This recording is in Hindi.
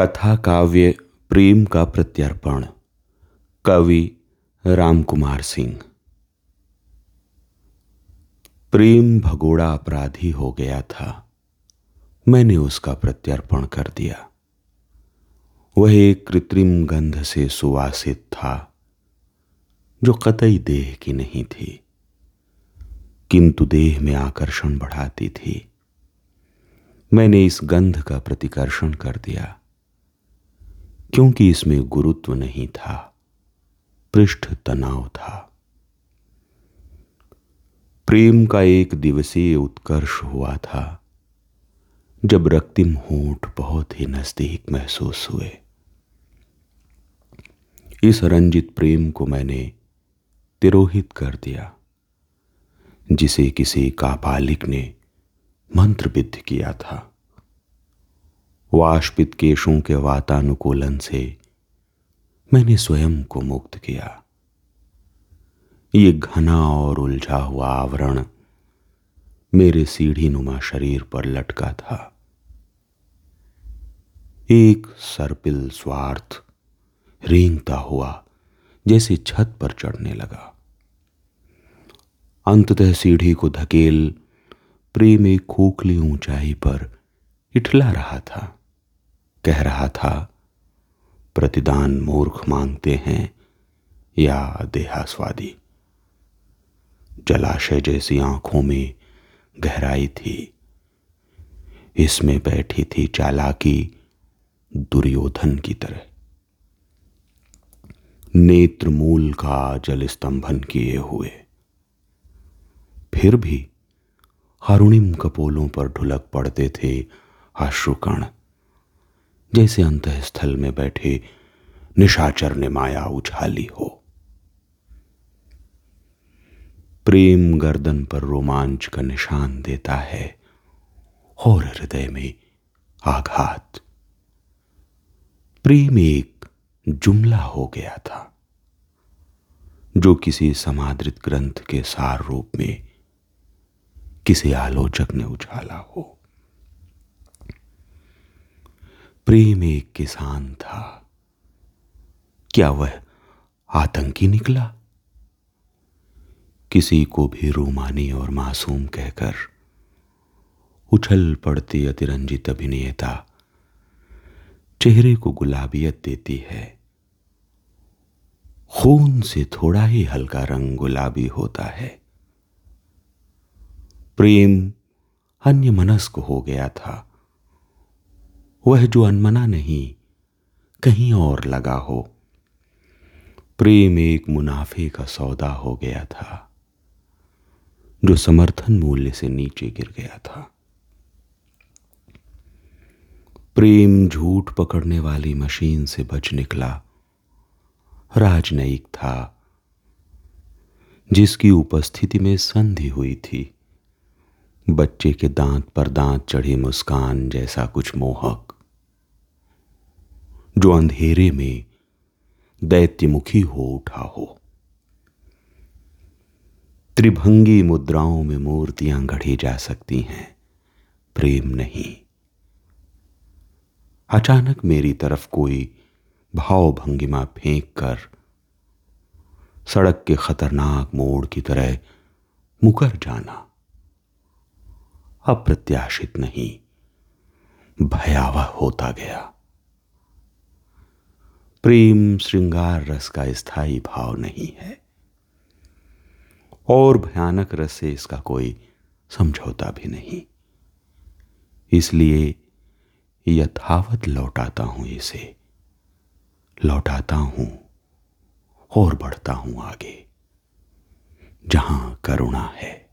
कथा काव्य प्रेम का प्रत्यर्पण, कवि रामकुमार सिंह। प्रेम भगोड़ा अपराधी हो गया था। मैंने उसका प्रत्यर्पण कर दिया। वह एक कृत्रिम गंध से सुवासित था, जो कतई देह की नहीं थी, किंतु देह में आकर्षण बढ़ाती थी। मैंने इस गंध का प्रतिकर्षण कर दिया। क्योंकि इसमें गुरुत्व नहीं था, पृष्ठ तनाव था। प्रेम का एक दिवसीय उत्कर्ष हुआ था, जब रक्तिम होठ बहुत ही नज़दीक महसूस हुए। इस रंजित प्रेम को मैंने तिरोहित कर दिया, जिसे किसी कापालिक ने मंत्रबिद्ध किया था। वाष्पित केशों के वातानुकूलन से मैंने स्वयं को मुक्त किया। ये घना और उलझा हुआ आवरण मेरे सीढ़ी नुमा शरीर पर लटका था। एक सर्पिल स्वार्थ रेंगता हुआ जैसे छत पर चढ़ने लगा। अंततः सीढ़ी को धकेल प्रेम एक खोखली ऊंचाई पर इठला रहा था। कह रहा था, प्रतिदान मूर्ख मांगते हैं या देहास्वादी। जलाशय जैसी आँखों में गहराई थी। इसमें बैठी थी चालाकी दुर्योधन की तरह। नेत्र मूल का जल स्तंभन किए हुए। फिर भी हरुणिम कपोलों पर ढुलक पड़ते थे अश्रुकण। जैसे अंतस्थल में बैठे निशाचर ने माया उछाली हो। प्रेम गर्दन पर रोमांच का निशान देता है, और हृदय में आघात। प्रेम एक जुमला हो गया था, जो किसी समादृत ग्रंथ के सार रूप में किसी आलोचक ने उछाला हो। प्रेम एक किसान था। क्या वह आतंकी निकला? किसी को भी रोमानी और मासूम कहकर उछल पड़ती अतिरंजित अभिनेता चेहरे को गुलाबियत देती है। खून से थोड़ा ही हल्का रंग गुलाबी होता है। प्रेम अन्य मनस्क हो गया था। वह जो अनमना नहीं, कहीं और लगा हो। प्रेम एक मुनाफे का सौदा हो गया था, जो समर्थन मूल्य से नीचे गिर गया था। प्रेम झूठ पकड़ने वाली मशीन से बच निकला। राजनयिक था, जिसकी उपस्थिति में संधि हुई थी। बच्चे के दांत पर दांत चढ़ी मुस्कान जैसा कुछ मोहक। जो अंधेरे में दैत्यमुखी हो उठा हो। त्रिभंगी मुद्राओं में मूर्तियाँ गढ़ी जा सकती हैं। प्रेम नहीं। अचानक मेरी तरफ़ कोई भाव भंगिमा फेंक कर सड़क के खतरनाक मोड़ की तरह मुकर जाना। अप्रत्याशित नहीं। भयावह होता गया। प्रेम श्रृंगार रस का स्थायी भाव नहीं है। और भयानक रस से इसका कोई समझौता भी नहीं। इसलिए यथावत लौटाता हूँ इसे। लौटाता हूँ और बढ़ता हूँ आगे। जहाँ करुणा है।